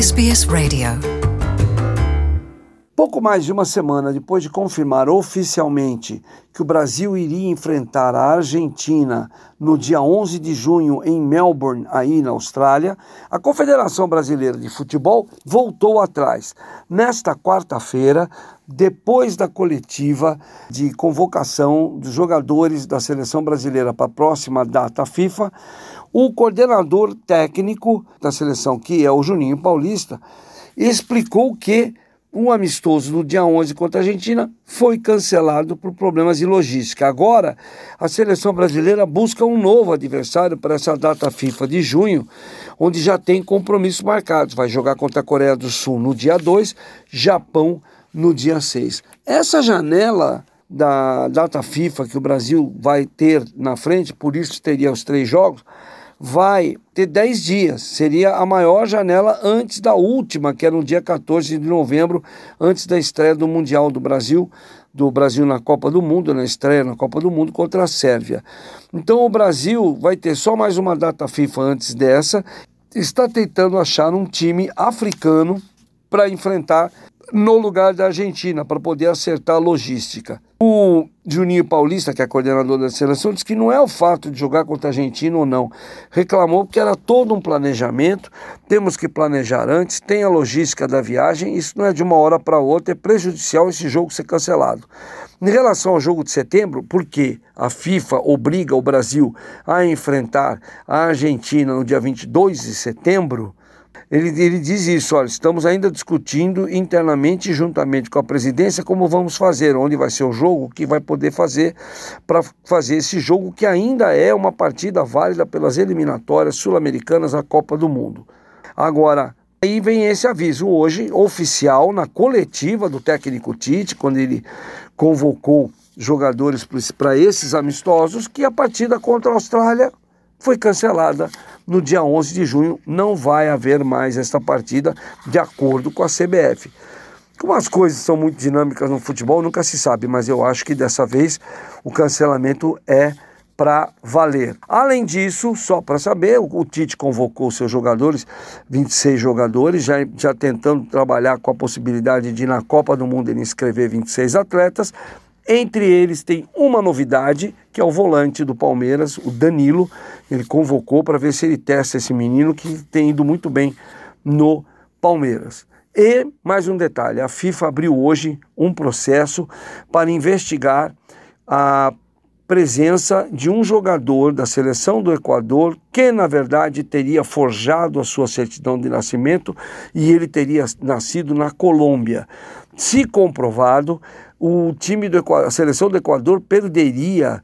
SBS Radio. Pouco mais de uma semana depois de confirmar oficialmente que o Brasil iria enfrentar a Argentina no dia 11 de junho em Melbourne, aí na Austrália, a Confederação Brasileira de Futebol voltou atrás. Nesta quarta-feira, depois da coletiva de convocação dos jogadores da seleção brasileira para a próxima data FIFA, o coordenador técnico da seleção, que é o Juninho Paulista, explicou que um amistoso no dia 11 contra a Argentina foi cancelado por problemas de logística. Agora, a seleção brasileira busca um novo adversário para essa data FIFA de junho, onde já tem compromissos marcados. Vai jogar contra a Coreia do Sul no dia 2, Japão no dia 6. Essa janela da data FIFA que o Brasil vai ter na frente, por isso teria os três jogos, vai ter 10 dias. Seria a maior janela antes da última, que era no dia 14 de novembro, antes da estreia do Mundial do Brasil, do Brasil na Copa do Mundo, na estreia na Copa do Mundo contra a Sérvia. Então o Brasil vai ter só mais uma data FIFA antes dessa. Está tentando achar um time africano para enfrentar no lugar da Argentina, para poder acertar a logística. O Juninho Paulista, que é coordenador da seleção, disse que não é o fato de jogar contra a Argentina ou não. Reclamou que era todo um planejamento, temos que planejar antes, tem a logística da viagem, isso não é de uma hora para outra, é prejudicial esse jogo ser cancelado. Em relação ao jogo de setembro, porque a FIFA obriga o Brasil a enfrentar a Argentina no dia 22 de setembro, ele, ele diz isso: olha, estamos ainda discutindo internamente, juntamente com a presidência, como vamos fazer, onde vai ser o jogo, o que vai poder fazer para fazer esse jogo, que ainda é uma partida válida pelas eliminatórias sul-americanas à Copa do Mundo. Agora, Aí vem esse aviso hoje, oficial, na coletiva do técnico Tite, quando ele convocou jogadores para esses amistosos, que a partida contra a Austrália foi cancelada no dia 11 de junho. Não vai haver mais esta partida, de acordo com a CBF. Como as coisas são muito dinâmicas no futebol, nunca se sabe, mas eu acho que dessa vez o cancelamento é para valer. Além disso, só para saber, o, Tite convocou seus jogadores, 26 jogadores, já, já tentando trabalhar com a possibilidade de na Copa do Mundo ele inscrever 26 atletas. Entre eles tem uma novidade, que é o volante do Palmeiras, o Danilo. Ele convocou para ver se ele testa esse menino que tem ido muito bem no Palmeiras. E mais um detalhe: a FIFA abriu hoje um processo para investigar a presença de um jogador da seleção do Equador que, na verdade, teria forjado a sua certidão de nascimento e ele teria nascido na Colômbia. Se comprovado, o time do Equador, a seleção do Equador perderia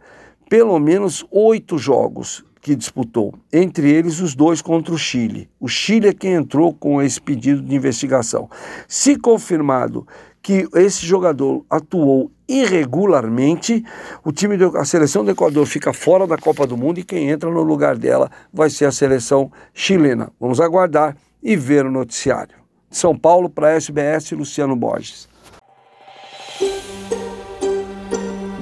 pelo menos oito jogos que disputou, entre eles os dois contra o Chile. O Chile é quem entrou com esse pedido de investigação. Se confirmado que esse jogador atuou irregularmente, o time do, a seleção do Equador fica fora da Copa do Mundo e quem entra no lugar dela vai ser a seleção chilena. Vamos aguardar e ver o noticiário. São Paulo para a SBS, Luciano Borges.